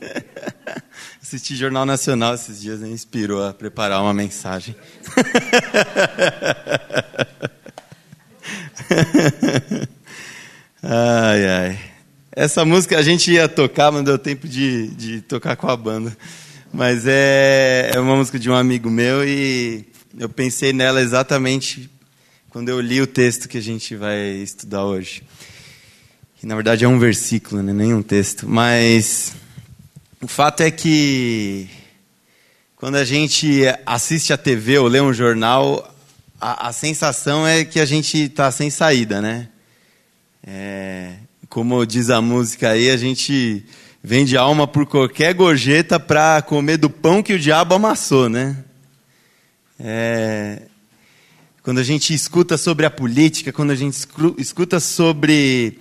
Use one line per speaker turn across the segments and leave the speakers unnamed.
Assisti Jornal Nacional esses dias, me inspirou a preparar uma mensagem. ai, ai. Essa música a gente ia tocar, mas não deu tempo de, de tocar com a banda. Mas é, é uma música de um amigo meu e eu pensei nela exatamente quando eu li o texto que a gente vai estudar hoje. E, na verdade é um versículo, né? nem um texto. Mas o fato é que quando a gente assiste a TV ou lê um jornal, a, a sensação é que a gente está sem saída, né? É, como diz a música aí, a gente vende alma por qualquer gorjeta para comer do pão que o diabo amassou, né? É, quando a gente escuta sobre a política, quando a gente escuta sobre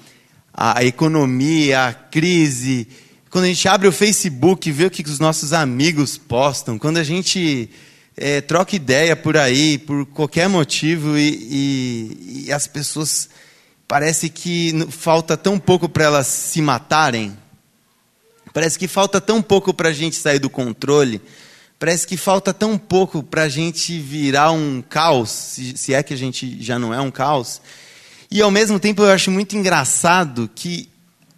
a economia, a crise, quando a gente abre o Facebook e vê o que os nossos amigos postam, quando a gente é, troca ideia por aí, por qualquer motivo, e, e, e as pessoas parece que falta tão pouco para elas se matarem, parece que falta tão pouco para a gente sair do controle, parece que falta tão pouco para a gente virar um caos, se, se é que a gente já não é um caos. E ao mesmo tempo eu acho muito engraçado que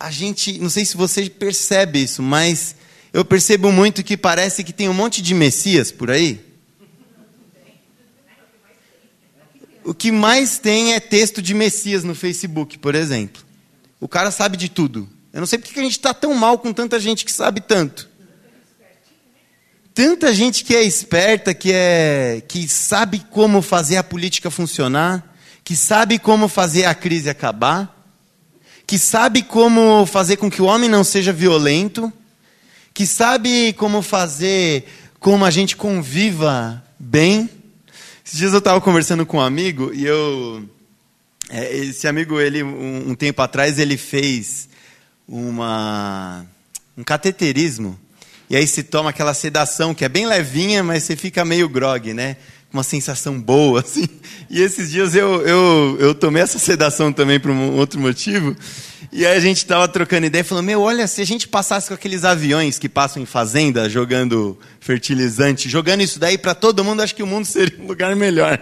a gente, não sei se você percebe isso, mas eu percebo muito que parece que tem um monte de messias por aí. O que mais tem é texto de Messias no Facebook, por exemplo. O cara sabe de tudo. Eu não sei porque a gente está tão mal com tanta gente que sabe tanto. Tanta gente que é esperta, que, é, que sabe como fazer a política funcionar, que sabe como fazer a crise acabar, que sabe como fazer com que o homem não seja violento, que sabe como fazer como a gente conviva bem. Esses dias eu estava conversando com um amigo e eu. É, esse amigo, ele, um, tempo atrás, ele fez uma, um cateterismo. E aí se toma aquela sedação que é bem levinha, mas você fica meio grog, né? Uma sensação boa, assim. E esses dias eu, eu, eu tomei essa sedação também por um outro motivo. E aí a gente estava trocando ideia, falando, meu, olha, se a gente passasse com aqueles aviões que passam em fazenda, jogando fertilizante, jogando isso daí para todo mundo, acho que o mundo seria um lugar melhor.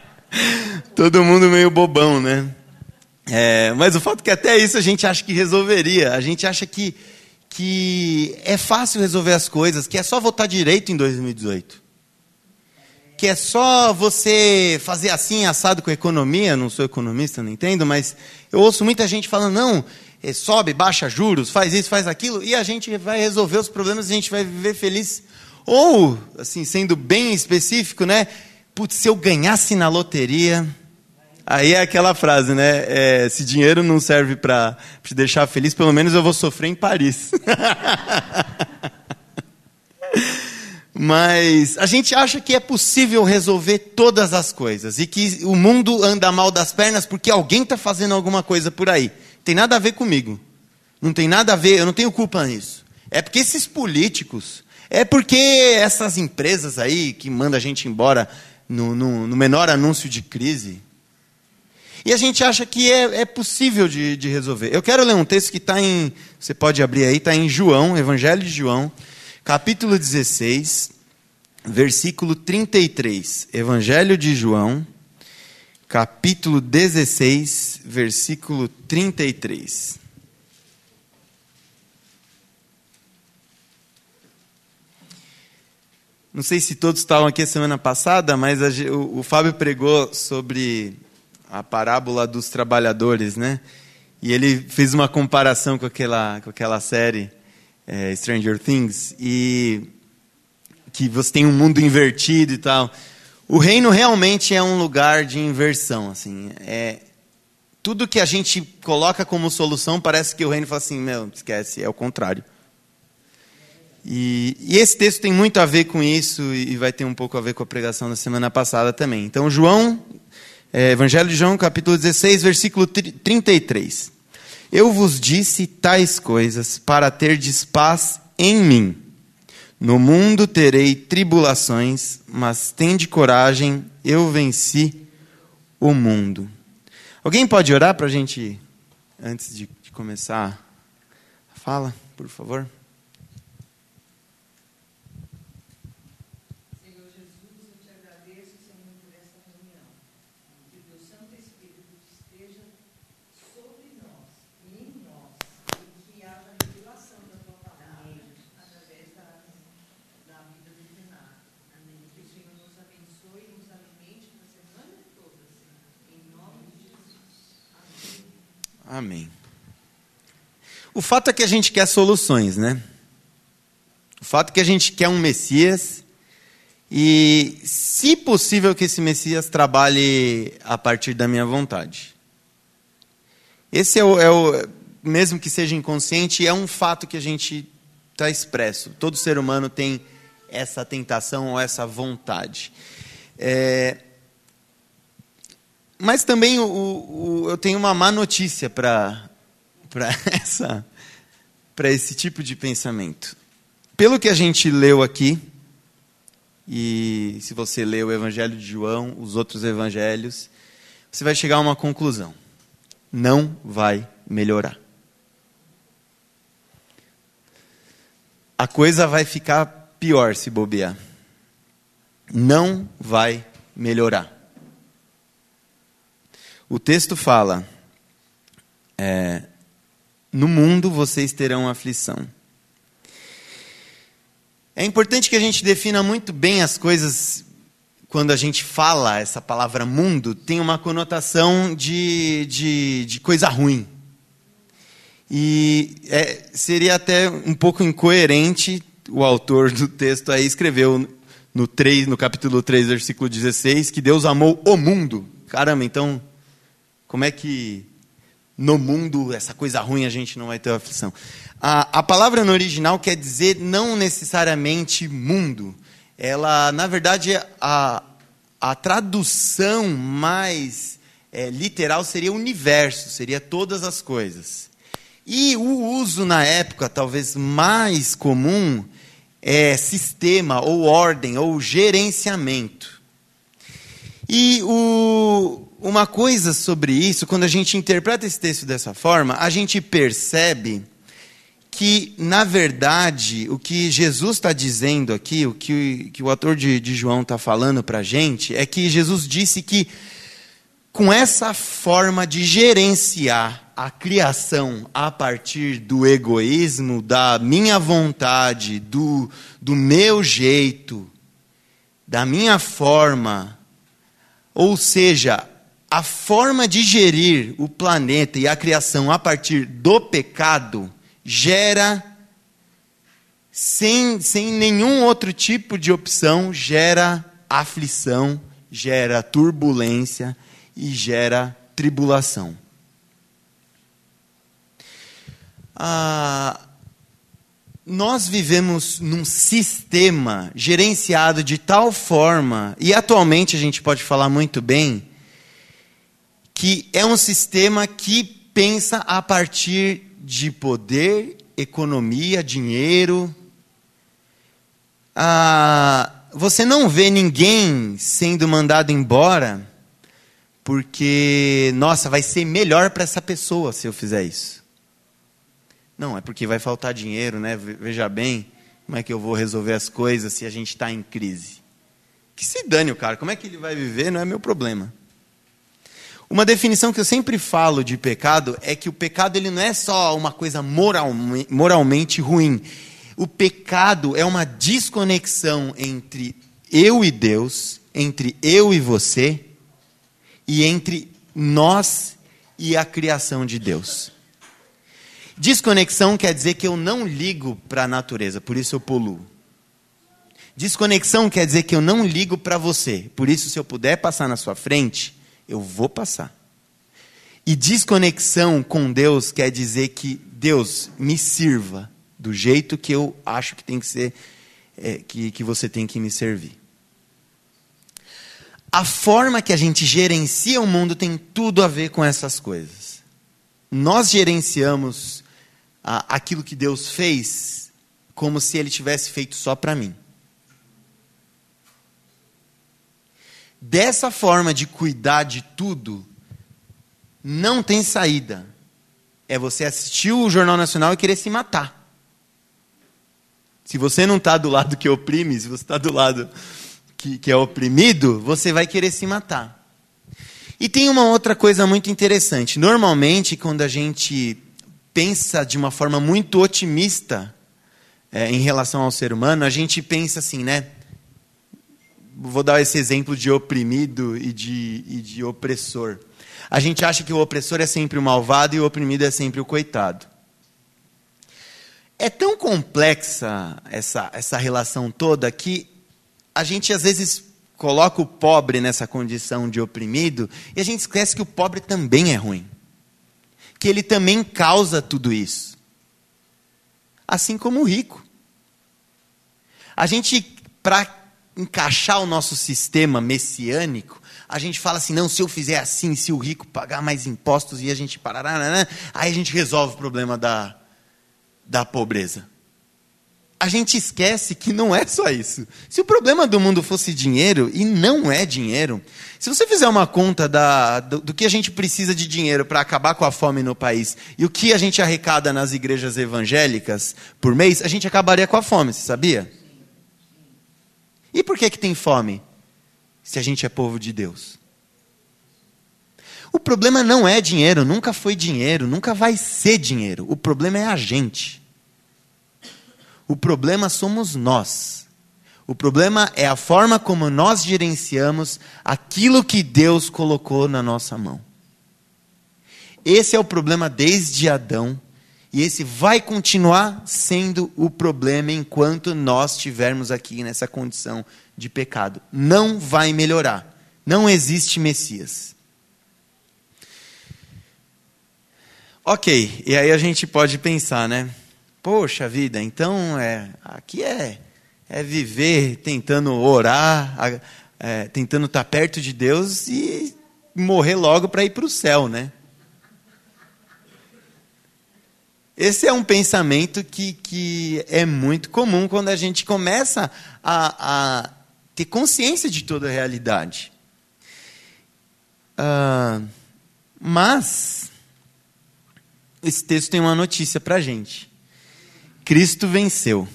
todo mundo meio bobão, né? É, mas o fato é que até isso a gente acha que resolveria. A gente acha que, que é fácil resolver as coisas, que é só votar direito em 2018 que é só você fazer assim, assado com economia, não sou economista, não entendo, mas eu ouço muita gente falando, não, é, sobe, baixa juros, faz isso, faz aquilo, e a gente vai resolver os problemas, a gente vai viver feliz. Ou, assim, sendo bem específico, né? Putz, se eu ganhasse na loteria. Aí é aquela frase, né? É, se dinheiro não serve para te deixar feliz, pelo menos eu vou sofrer em Paris. Mas a gente acha que é possível resolver todas as coisas e que o mundo anda mal das pernas porque alguém está fazendo alguma coisa por aí. Tem nada a ver comigo. Não tem nada a ver, eu não tenho culpa nisso. É porque esses políticos, é porque essas empresas aí que mandam a gente embora no, no, no menor anúncio de crise. E a gente acha que é, é possível de, de resolver. Eu quero ler um texto que está em. Você pode abrir aí, está em João, Evangelho de João capítulo 16, versículo 33. Evangelho de João, capítulo 16, versículo 33. Não sei se todos estavam aqui a semana passada, mas a, o, o Fábio pregou sobre a parábola dos trabalhadores, né? E ele fez uma comparação com aquela, com aquela série é, Stranger Things, e que você tem um mundo invertido e tal. O reino realmente é um lugar de inversão, assim. É, tudo que a gente coloca como solução parece que o reino fala assim, meu, esquece, é o contrário. E, e, esse texto tem muito a ver com isso e vai ter um pouco a ver com a pregação da semana passada também. Então, João, é, Evangelho de João, capítulo 16, versículo 33. Eu vos disse tais coisas para terdes paz em mim. No mundo terei tribulações, mas tende coragem, eu venci o mundo. Alguém pode orar para a gente, antes de, de começar a fala, por favor? Amém. O fato é que a gente quer soluções, né? O fato é que a gente quer um Messias e, se possível, que esse Messias trabalhe a partir da minha vontade. Esse é o, é o mesmo que seja inconsciente, é um fato que a gente está expresso. Todo ser humano tem essa tentação ou essa vontade. É, mas também o, o, eu tenho uma má notícia para essa para esse tipo de pensamento. Pelo que a gente leu aqui, e se você ler o Evangelho de João, os outros evangelhos, você vai chegar a uma conclusão: não vai melhorar. A coisa vai ficar pior se bobear. Não vai melhorar. O texto fala: é, no mundo vocês terão aflição. É importante que a gente defina muito bem as coisas quando a gente fala essa palavra mundo, tem uma conotação de, de, de coisa ruim. E é, seria até um pouco incoerente o autor do texto aí escreveu no, 3, no capítulo 3, versículo 16, que Deus amou o mundo. Caramba, então, como é que no mundo essa coisa ruim a gente não vai ter aflição? A, a palavra no original quer dizer não necessariamente mundo. Ela, na verdade, a, a tradução mais é, literal seria universo, seria todas as coisas. E o uso na época, talvez mais comum, é, sistema, ou ordem, ou gerenciamento. E o, uma coisa sobre isso, quando a gente interpreta esse texto dessa forma, a gente percebe que, na verdade, o que Jesus está dizendo aqui, o que, que o autor de, de João está falando para a gente, é que Jesus disse que, com essa forma de gerenciar a criação a partir do egoísmo, da minha vontade, do, do meu jeito, da minha forma, ou seja, a forma de gerir o planeta e a criação a partir do pecado gera, sem, sem nenhum outro tipo de opção, gera aflição, gera turbulência e gera tribulação. Ah, nós vivemos num sistema gerenciado de tal forma, e atualmente a gente pode falar muito bem, que é um sistema que pensa a partir de poder, economia, dinheiro. Ah, você não vê ninguém sendo mandado embora porque, nossa, vai ser melhor para essa pessoa se eu fizer isso. Não, é porque vai faltar dinheiro, né? Veja bem, como é que eu vou resolver as coisas se a gente está em crise? Que se dane o cara, como é que ele vai viver não é meu problema. Uma definição que eu sempre falo de pecado é que o pecado ele não é só uma coisa moralmente, moralmente ruim. O pecado é uma desconexão entre eu e Deus, entre eu e você, e entre nós e a criação de Deus. Desconexão quer dizer que eu não ligo para a natureza, por isso eu poluo. Desconexão quer dizer que eu não ligo para você, por isso, se eu puder passar na sua frente, eu vou passar. E desconexão com Deus quer dizer que Deus me sirva do jeito que eu acho que tem que ser, é, que, que você tem que me servir. A forma que a gente gerencia o mundo tem tudo a ver com essas coisas. Nós gerenciamos aquilo que Deus fez como se ele tivesse feito só para mim. Dessa forma de cuidar de tudo, não tem saída. É você assistir o Jornal Nacional e querer se matar. Se você não está do lado que oprime, se você está do lado que, que é oprimido, você vai querer se matar. E tem uma outra coisa muito interessante. Normalmente, quando a gente pensa de uma forma muito otimista é, em relação ao ser humano, a gente pensa assim, né? Vou dar esse exemplo de oprimido e de, e de opressor. A gente acha que o opressor é sempre o malvado e o oprimido é sempre o coitado. É tão complexa essa, essa relação toda que a gente às vezes coloca o pobre nessa condição de oprimido e a gente esquece que o pobre também é ruim. Que ele também causa tudo isso. Assim como o rico. A gente, para encaixar o nosso sistema messiânico, a gente fala assim: não, se eu fizer assim, se o rico pagar mais impostos e a gente parar, aí a gente resolve o problema da, da pobreza. A gente esquece que não é só isso. Se o problema do mundo fosse dinheiro, e não é dinheiro, se você fizer uma conta da, do, do que a gente precisa de dinheiro para acabar com a fome no país e o que a gente arrecada nas igrejas evangélicas por mês, a gente acabaria com a fome, você sabia? E por que, que tem fome? Se a gente é povo de Deus. O problema não é dinheiro, nunca foi dinheiro, nunca vai ser dinheiro. O problema é a gente. O problema somos nós. O problema é a forma como nós gerenciamos aquilo que Deus colocou na nossa mão. Esse é o problema desde Adão, e esse vai continuar sendo o problema enquanto nós estivermos aqui nessa condição de pecado. Não vai melhorar. Não existe Messias. Ok, e aí a gente pode pensar, né? Poxa vida, então é, aqui é, é viver tentando orar, é, tentando estar perto de Deus e morrer logo para ir para o céu, né? Esse é um pensamento que, que é muito comum quando a gente começa a, a ter consciência de toda a realidade. Uh, mas esse texto tem uma notícia para a gente. Cristo venceu.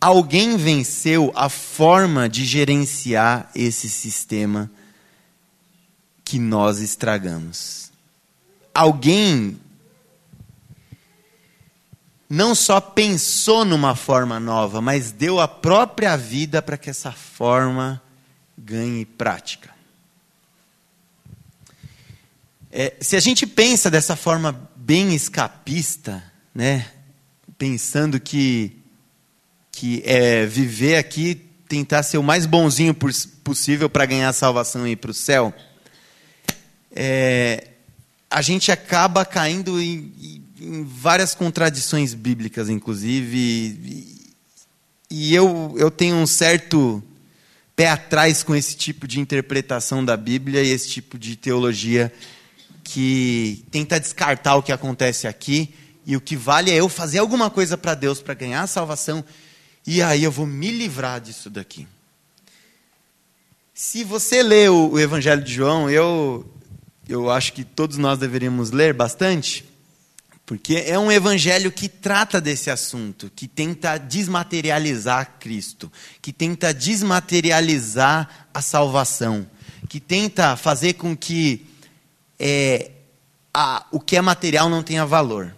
Alguém venceu a forma de gerenciar esse sistema que nós estragamos. Alguém não só pensou numa forma nova, mas deu a própria vida para que essa forma ganhe prática. É, se a gente pensa dessa forma bem escapista, né, pensando que, que é viver aqui, tentar ser o mais bonzinho possível para ganhar a salvação e ir para o céu, é, a gente acaba caindo em, em, várias contradições bíblicas, inclusive, e, e eu, eu tenho um certo pé atrás com esse tipo de interpretação da Bíblia e esse tipo de teologia que tenta descartar o que acontece aqui e o que vale é eu fazer alguma coisa para Deus para ganhar a salvação e aí eu vou me livrar disso daqui. Se você lê o, o Evangelho de João, eu, eu acho que todos nós deveríamos ler bastante, porque é um evangelho que trata desse assunto, que tenta desmaterializar Cristo, que tenta desmaterializar a salvação, que tenta fazer com que é, a, o que é material não tenha valor.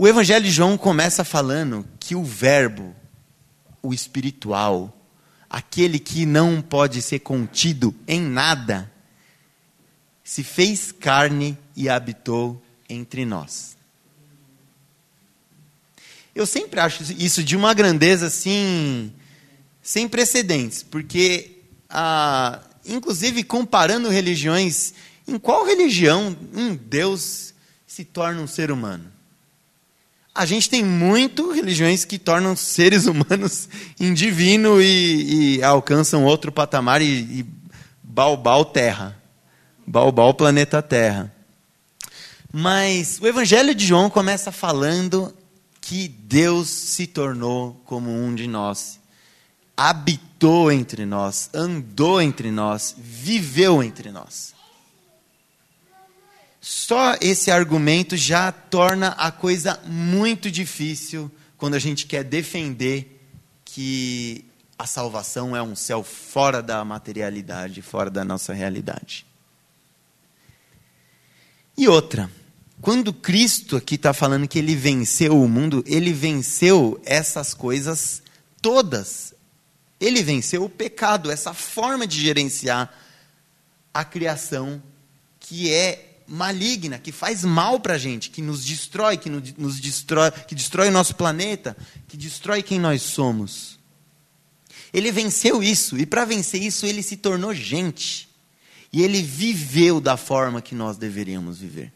O Evangelho de João começa falando que o Verbo, o espiritual, aquele que não pode ser contido em nada, se fez carne e habitou entre nós. Eu sempre acho isso de uma grandeza assim, sem precedentes, porque, ah, inclusive comparando religiões em qual religião um Deus se torna um ser humano? A gente tem muito religiões que tornam seres humanos divino e, e alcançam outro patamar e, e balbal terra. Balbal planeta Terra. Mas o Evangelho de João começa falando que Deus se tornou como um de nós, habitou entre nós, andou entre nós, viveu entre nós. Só esse argumento já torna a coisa muito difícil quando a gente quer defender que a salvação é um céu fora da materialidade, fora da nossa realidade. E outra, quando Cristo aqui está falando que ele venceu o mundo, ele venceu essas coisas todas. Ele venceu o pecado, essa forma de gerenciar a criação que é maligna, que faz mal para a gente, que nos destrói, que nos destrói, que destrói o nosso planeta, que destrói quem nós somos. Ele venceu isso, e para vencer isso, ele se tornou gente. E ele viveu da forma que nós deveríamos viver.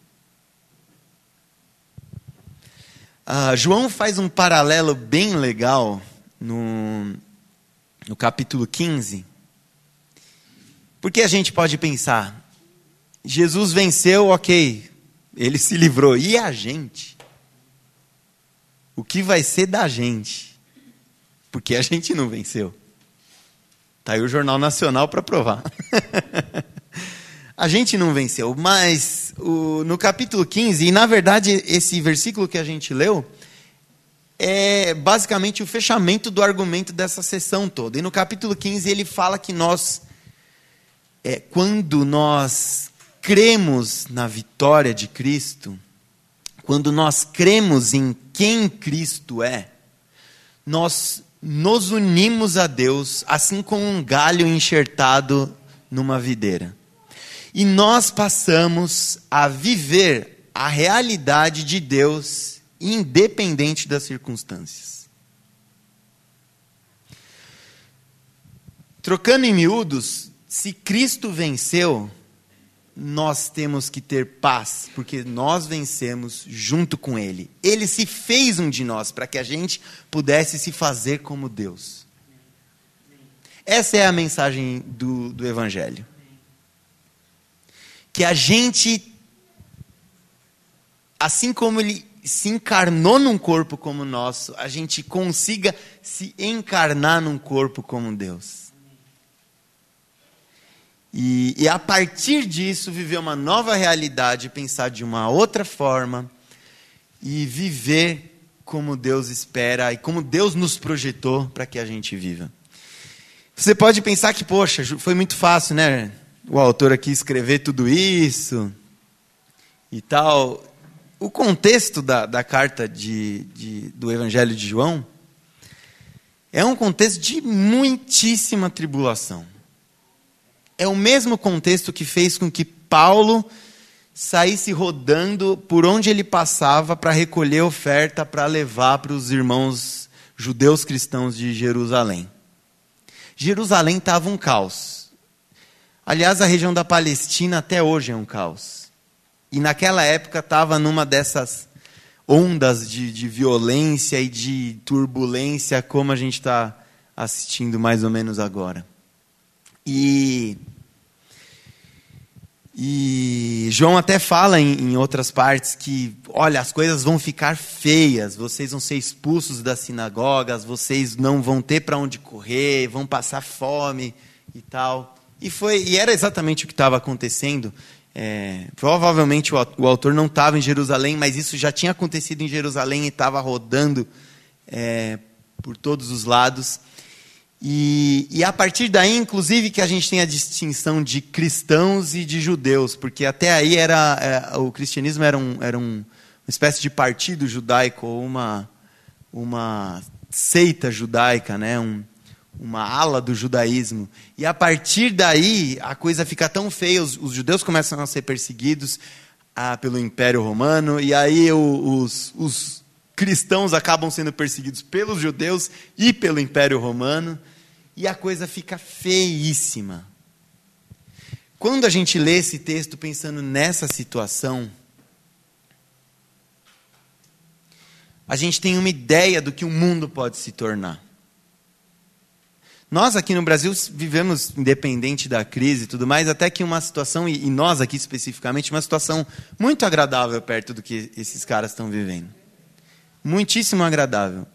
Ah, João faz um paralelo bem legal no, no capítulo 15. Porque a gente pode pensar, Jesus venceu, ok, ele se livrou. E a gente? O que vai ser da gente? Porque a gente não venceu. Está aí o Jornal Nacional para provar. a gente não venceu, mas o, no capítulo 15, e na verdade esse versículo que a gente leu, é basicamente o fechamento do argumento dessa sessão toda. E no capítulo 15 ele fala que nós, é, quando nós cremos na vitória de Cristo, quando nós cremos em quem Cristo é, nós nos unimos a Deus, assim como um galho enxertado numa videira. E nós passamos a viver a realidade de Deus, independente das circunstâncias. Trocando em miúdos, se Cristo venceu, nós temos que ter paz, porque nós vencemos junto com Ele. Ele se fez um de nós para que a gente pudesse se fazer como Deus. Essa é a mensagem do, do Evangelho. Que a gente, assim como Ele se encarnou num corpo como o nosso, a gente consiga se encarnar num corpo como Deus. E, e a partir disso, viver uma nova realidade, pensar de uma outra forma e viver como Deus espera e como Deus nos projetou para que a gente viva. Você pode pensar que, poxa, foi muito fácil, né? O autor aqui escrever tudo isso e tal. O contexto da, da carta de, de, do Evangelho de João é um contexto de muitíssima tribulação é o mesmo contexto que fez com que Paulo saísse rodando por onde ele passava para recolher oferta para levar para os irmãos judeus cristãos de Jerusalém. Jerusalém estava um caos. Aliás, a região da Palestina até hoje é um caos. E naquela época estava numa dessas ondas de, de violência e de turbulência, como a gente está assistindo mais ou menos agora. E e João até fala em, em, outras partes que, olha, as coisas vão ficar feias, vocês vão ser expulsos das sinagogas, vocês não vão ter para onde correr, vão passar fome e tal. E foi, e era exatamente o que estava acontecendo. É, provavelmente o, o, autor não estava em Jerusalém, mas isso já tinha acontecido em Jerusalém e estava rodando é, por todos os lados. E, e, a partir daí, inclusive, que a gente tem a distinção de cristãos e de judeus, porque até aí era, é, o cristianismo era, um, era um, uma espécie de partido judaico, ou uma, uma seita judaica, né? Um, uma ala do judaísmo. E a partir daí, a coisa fica tão feia, os, os judeus começam a ser perseguidos ah, pelo Império Romano, e aí os, os cristãos acabam sendo perseguidos pelos judeus e pelo Império Romano e a coisa fica feíssima. Quando a gente lê esse texto pensando nessa situação, a gente tem uma ideia do que o mundo pode se tornar. Nós aqui no Brasil vivemos, independente da crise e tudo mais, até que uma situação, e nós aqui especificamente, uma situação muito agradável perto do que esses caras estão vivendo. Muitíssimo agradável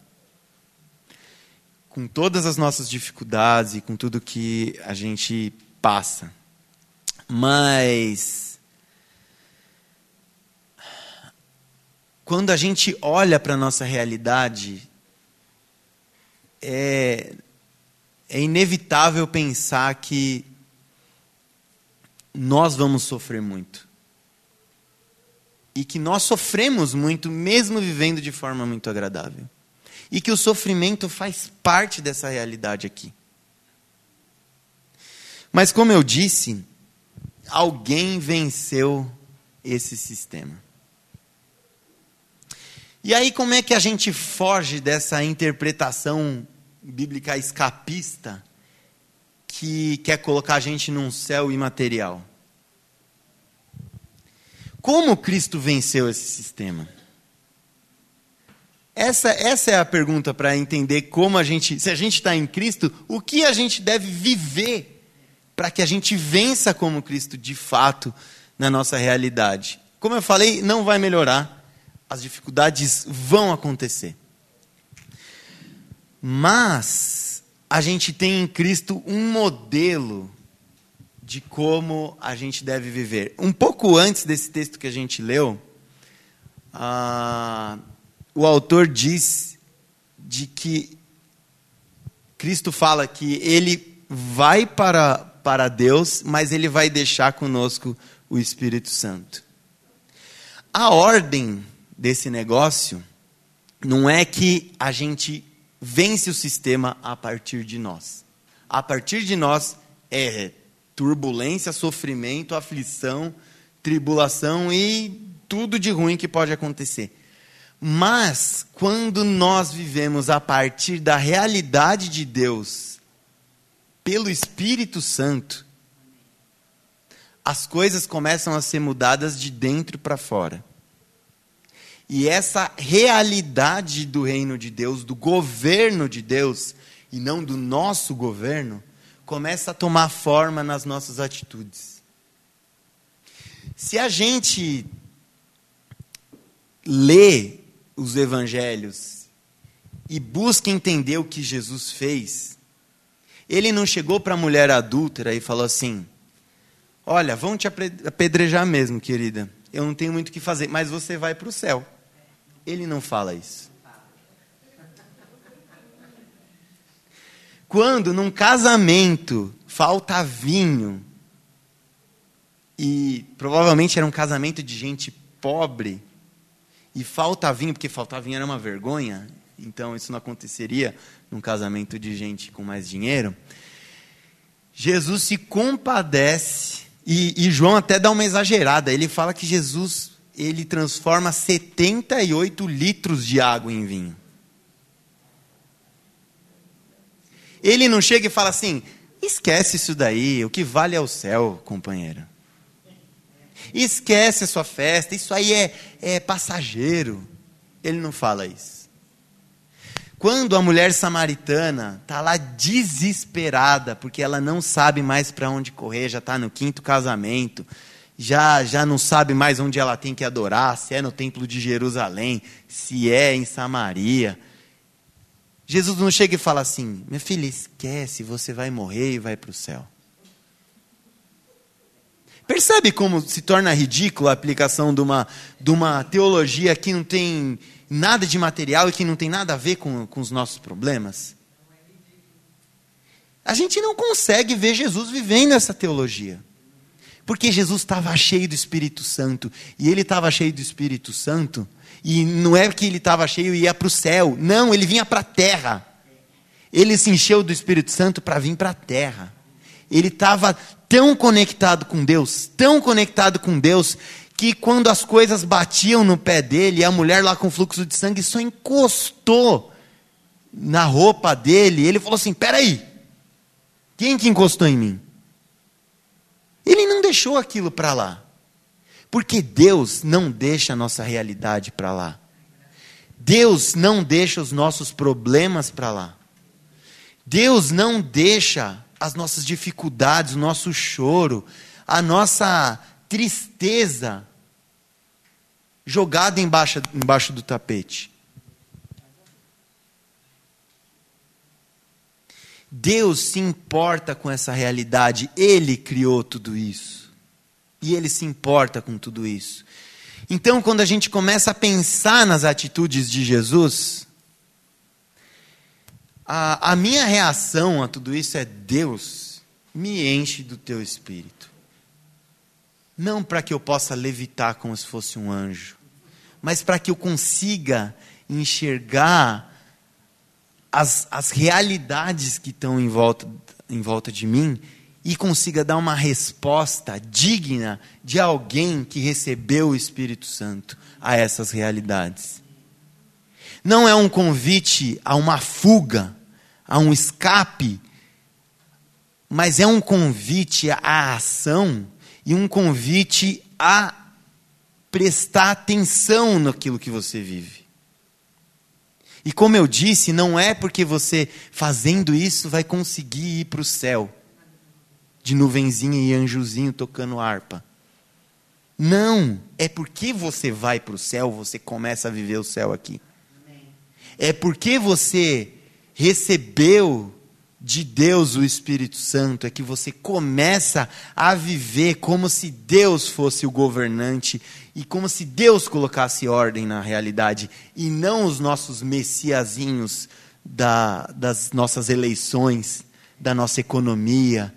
com todas as nossas dificuldades e com tudo que a gente passa. Mas quando a gente olha para a nossa realidade, é, é inevitável pensar que nós vamos sofrer muito. E que nós sofremos muito, mesmo vivendo de forma muito agradável e que o sofrimento faz parte dessa realidade aqui. Mas, como eu disse, alguém venceu esse sistema. E aí, como é que a gente foge dessa interpretação bíblica escapista que quer colocar a gente num céu imaterial? Como Cristo venceu esse sistema? Essa, essa é a pergunta para entender como a gente, se a gente está em Cristo, o que a gente deve viver para que a gente vença como Cristo de fato na nossa realidade. Como eu falei, não vai melhorar, as dificuldades vão acontecer. Mas a gente tem em Cristo um modelo de como a gente deve viver. Um pouco antes desse texto que a gente leu, ah, o autor diz de que Cristo fala que ele vai para, para Deus, mas ele vai deixar conosco o Espírito Santo. A ordem desse negócio não é que a gente vence o sistema a partir de nós. A partir de nós é turbulência, sofrimento, aflição, tribulação e tudo de ruim que pode acontecer. Mas, quando nós vivemos a partir da realidade de Deus, pelo Espírito Santo, as coisas começam a ser mudadas de dentro para fora. E essa realidade do reino de Deus, do governo de Deus, e não do nosso governo, começa a tomar forma nas nossas atitudes. Se a gente lê os evangelhos e busca entender o que Jesus fez, ele não chegou para a mulher adúltera e falou assim: Olha, vão te apedrejar mesmo, querida. Eu não tenho muito o que fazer, mas você vai para o céu. Ele não fala isso. Quando num casamento falta vinho, e provavelmente era um casamento de gente pobre, e falta vinho, porque faltar vinho era uma vergonha, então isso não aconteceria num casamento de gente com mais dinheiro. Jesus se compadece, e, e João até dá uma exagerada, ele fala que Jesus ele transforma 78 litros de água em vinho. Ele não chega e fala assim: esquece isso daí, o que vale é o céu, companheira. Esquece a sua festa, isso aí é, é passageiro. Ele não fala isso. Quando a mulher samaritana está lá desesperada, porque ela não sabe mais para onde correr, já está no quinto casamento, já, já não sabe mais onde ela tem que adorar, se é no templo de Jerusalém, se é em Samaria. Jesus não chega e fala assim: minha filha, esquece, você vai morrer e vai para o céu. Percebe como se torna ridícula a aplicação de uma, de uma teologia que não tem nada de material e que não tem nada a ver com, com os nossos problemas? A gente não consegue ver Jesus vivendo essa teologia. Porque Jesus estava cheio do Espírito Santo. E ele estava cheio do Espírito Santo. E não é que ele estava cheio e ia para o céu. Não, ele vinha para a terra. Ele se encheu do Espírito Santo para vir para a terra. Ele estava tão conectado com Deus, tão conectado com Deus, que quando as coisas batiam no pé dele, a mulher lá com fluxo de sangue só encostou na roupa dele, ele falou assim: peraí, quem que encostou em mim? Ele não deixou aquilo para lá. Porque Deus não deixa a nossa realidade para lá. Deus não deixa os nossos problemas para lá. Deus não deixa as nossas dificuldades, o nosso choro, a nossa tristeza jogada embaixo, embaixo do tapete. Deus se importa com essa realidade, Ele criou tudo isso. E Ele se importa com tudo isso. Então, quando a gente começa a pensar nas atitudes de Jesus, a, a minha reação a tudo isso é: Deus, me enche do teu espírito. Não para que eu possa levitar como se fosse um anjo, mas para que eu consiga enxergar as, as realidades que estão em volta, em volta de mim e consiga dar uma resposta digna de alguém que recebeu o Espírito Santo a essas realidades. Não é um convite a uma fuga, a um escape, mas é um convite à ação e um convite a prestar atenção naquilo que você vive. E como eu disse, não é porque você fazendo isso vai conseguir ir para o céu, de nuvenzinha e anjozinho tocando harpa. Não, é porque você vai para o céu, você começa a viver o céu aqui. É porque você recebeu de Deus o Espírito Santo, é que você começa a viver como se Deus fosse o governante e como se Deus colocasse ordem na realidade e não os nossos messiazinhos da, das nossas eleições, da nossa economia,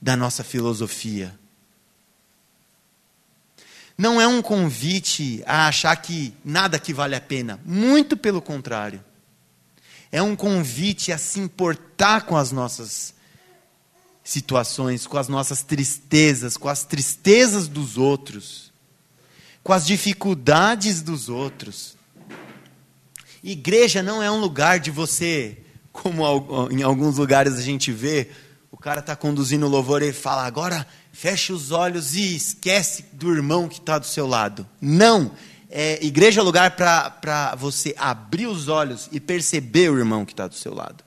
da nossa filosofia. Não é um convite a achar que nada que vale a pena, muito pelo contrário é um convite a se importar com as nossas situações, com as nossas tristezas, com as tristezas dos outros, com as dificuldades dos outros. Igreja não é um lugar de você, como em alguns lugares a gente vê, o cara está conduzindo o louvor e fala: agora feche os olhos e esquece do irmão que está do seu lado. Não! É, igreja é lugar para você abrir os olhos e perceber o irmão que está do seu lado.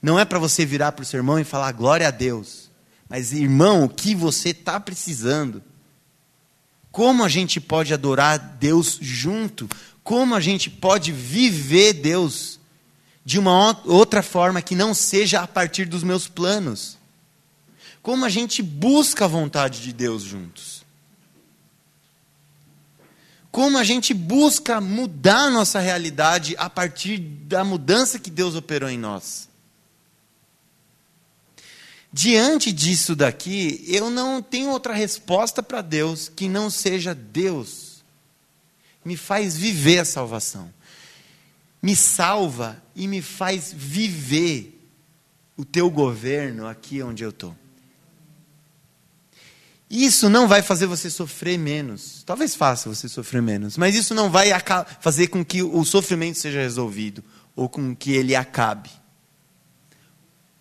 Não é para você virar para o seu irmão e falar glória a Deus. Mas, irmão, o que você está precisando? Como a gente pode adorar Deus junto? Como a gente pode viver Deus de uma outra forma que não seja a partir dos meus planos? Como a gente busca a vontade de Deus juntos? Como a gente busca mudar a nossa realidade a partir da mudança que Deus operou em nós. Diante disso daqui, eu não tenho outra resposta para Deus que não seja Deus. Me faz viver a salvação. Me salva e me faz viver o teu governo aqui onde eu estou. Isso não vai fazer você sofrer menos. Talvez faça você sofrer menos, mas isso não vai fazer com que o sofrimento seja resolvido ou com que ele acabe.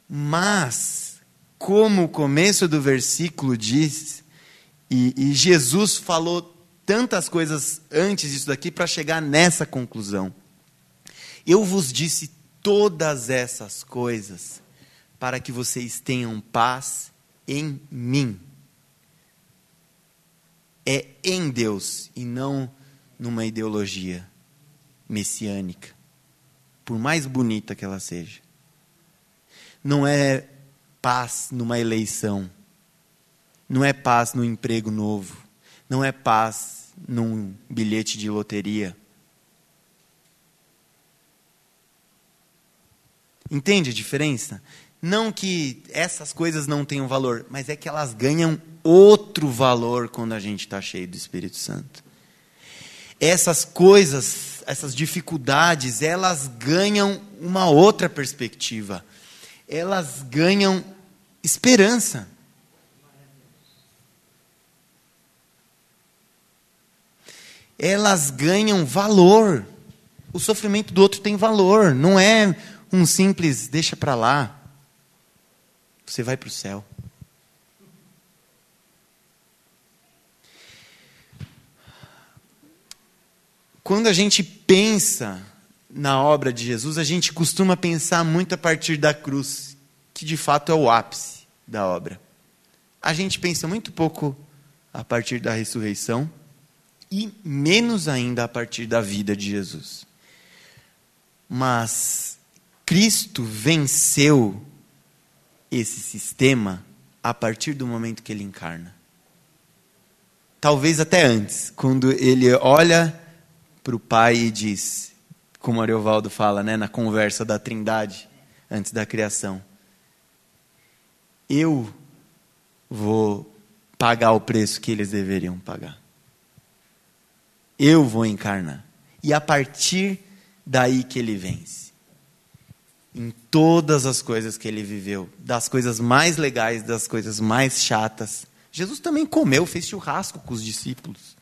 Mas, como o começo do versículo diz, e, e Jesus falou tantas coisas antes disso daqui para chegar nessa conclusão. Eu vos disse todas essas coisas para que vocês tenham paz em mim é em Deus e não numa ideologia messiânica, por mais bonita que ela seja. Não é paz numa eleição, não é paz no emprego novo, não é paz num bilhete de loteria. Entende a diferença? Não que essas coisas não tenham valor, mas é que elas ganham outro valor quando a gente está cheio do Espírito Santo. Essas coisas, essas dificuldades, elas ganham uma outra perspectiva. Elas ganham esperança. Elas ganham valor. O sofrimento do outro tem valor, não é um simples deixa para lá. Você vai para o céu. Quando a gente pensa na obra de Jesus, a gente costuma pensar muito a partir da cruz, que de fato é o ápice da obra. A gente pensa muito pouco a partir da ressurreição e menos ainda a partir da vida de Jesus. Mas Cristo venceu esse sistema a partir do momento que ele encarna. Talvez até antes, quando ele olha para o Pai e diz, como Ariovaldo fala né, na conversa da Trindade, antes da criação: Eu vou pagar o preço que eles deveriam pagar. Eu vou encarnar. E a partir daí que ele vence. em todas as coisas que ele viveu, das coisas mais legais, das coisas mais chatas. Jesus também comeu, fez churrasco com os discípulos.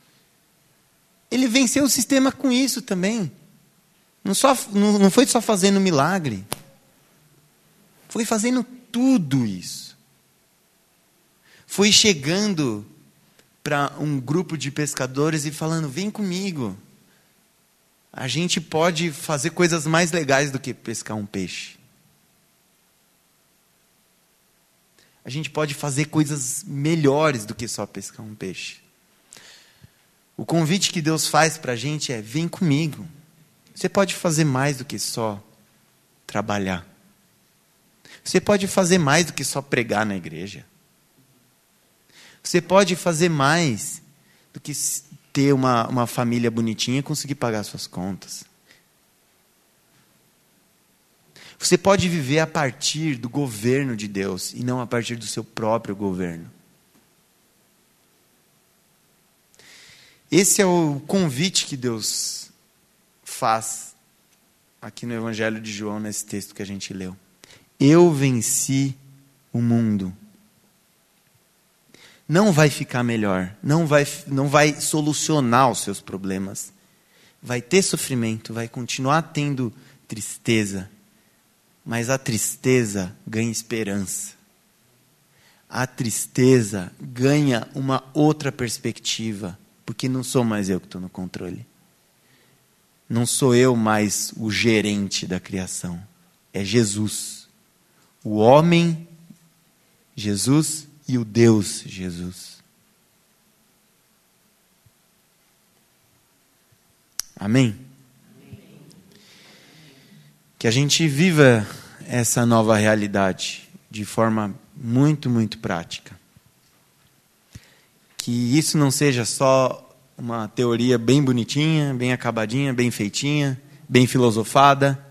Ele venceu o sistema com isso também. Não, só, não, foi só fazendo milagre. Foi fazendo tudo isso. Foi chegando para um grupo de pescadores e falando: vem comigo. A gente pode fazer coisas mais legais do que pescar um peixe. A gente pode fazer coisas melhores do que só pescar um peixe. O convite que Deus faz para a gente é: vem comigo. Você pode fazer mais do que só trabalhar. Você pode fazer mais do que só pregar na igreja. Você pode fazer mais do que ter uma, uma família bonitinha e conseguir pagar suas contas. Você pode viver a partir do governo de Deus e não a partir do seu próprio governo. Esse é o convite que Deus faz aqui no Evangelho de João, nesse texto que a gente leu. Eu venci o mundo não vai ficar melhor, não vai, não vai solucionar os seus problemas. Vai ter sofrimento, vai continuar tendo tristeza, mas a tristeza ganha esperança. A tristeza ganha uma outra perspectiva, porque não sou mais eu que estou no controle. Não sou eu mais o gerente da criação. É Jesus. O homem, Jesus, e o Deus Jesus. Amém? Que a gente viva essa nova realidade de forma muito, muito prática. Que isso não seja só uma teoria bem bonitinha, bem acabadinha, bem feitinha, bem filosofada,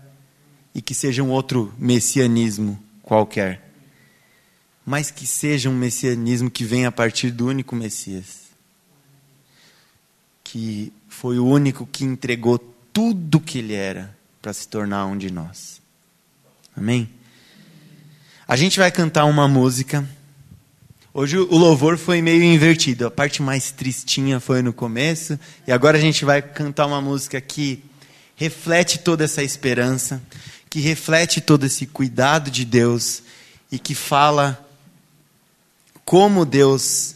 e que seja um outro messianismo qualquer mas que seja um messianismo que venha a partir do único Messias. Que foi o único que entregou tudo que ele era para se tornar um de nós. Amém? A gente vai cantar uma música. Hoje o louvor foi meio invertido. A parte mais tristinha foi no começo. E agora a gente vai cantar uma música que reflete toda essa esperança, que reflete todo esse cuidado de Deus e que fala como Deus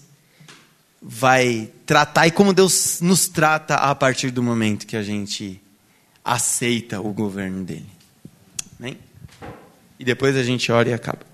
vai tratar e como Deus nos trata a partir do momento que a gente aceita o governo dele. Amém? E depois a gente ora e acaba.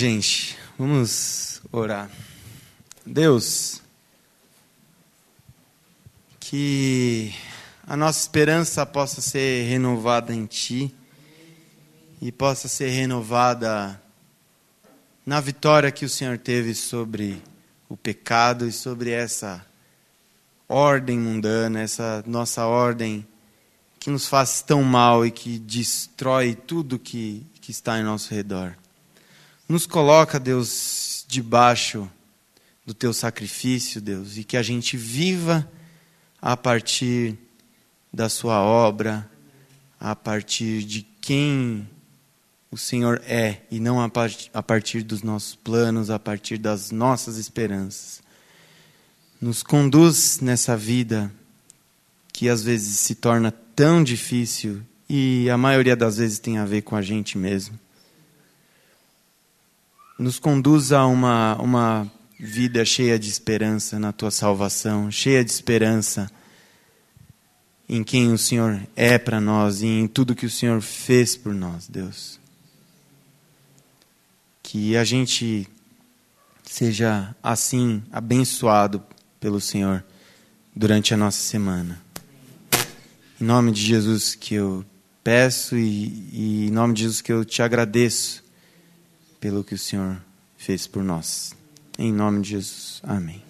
Gente, vamos orar. Deus, que a nossa esperança possa ser renovada em Ti e possa ser renovada na vitória que o Senhor teve sobre o pecado e sobre essa ordem mundana, essa nossa ordem que nos faz tão mal e que destrói tudo que, que está em nosso redor. Nos coloca, Deus, debaixo do teu sacrifício, Deus, e que a gente viva a partir da sua obra, a partir de quem o Senhor é e não a partir dos nossos planos, a partir das nossas esperanças. Nos conduz nessa vida que às vezes se torna tão difícil e a maioria das vezes tem a ver com a gente mesmo. Nos conduz a uma, uma vida cheia de esperança na tua salvação, cheia de esperança em quem o Senhor é para nós e em tudo que o Senhor fez por nós, Deus. Que a gente seja assim abençoado pelo Senhor durante a nossa semana. Em nome de Jesus que eu peço e, e em nome de Jesus que eu te agradeço pelo que o Senhor fez por nós. Em nome de Jesus. Amém.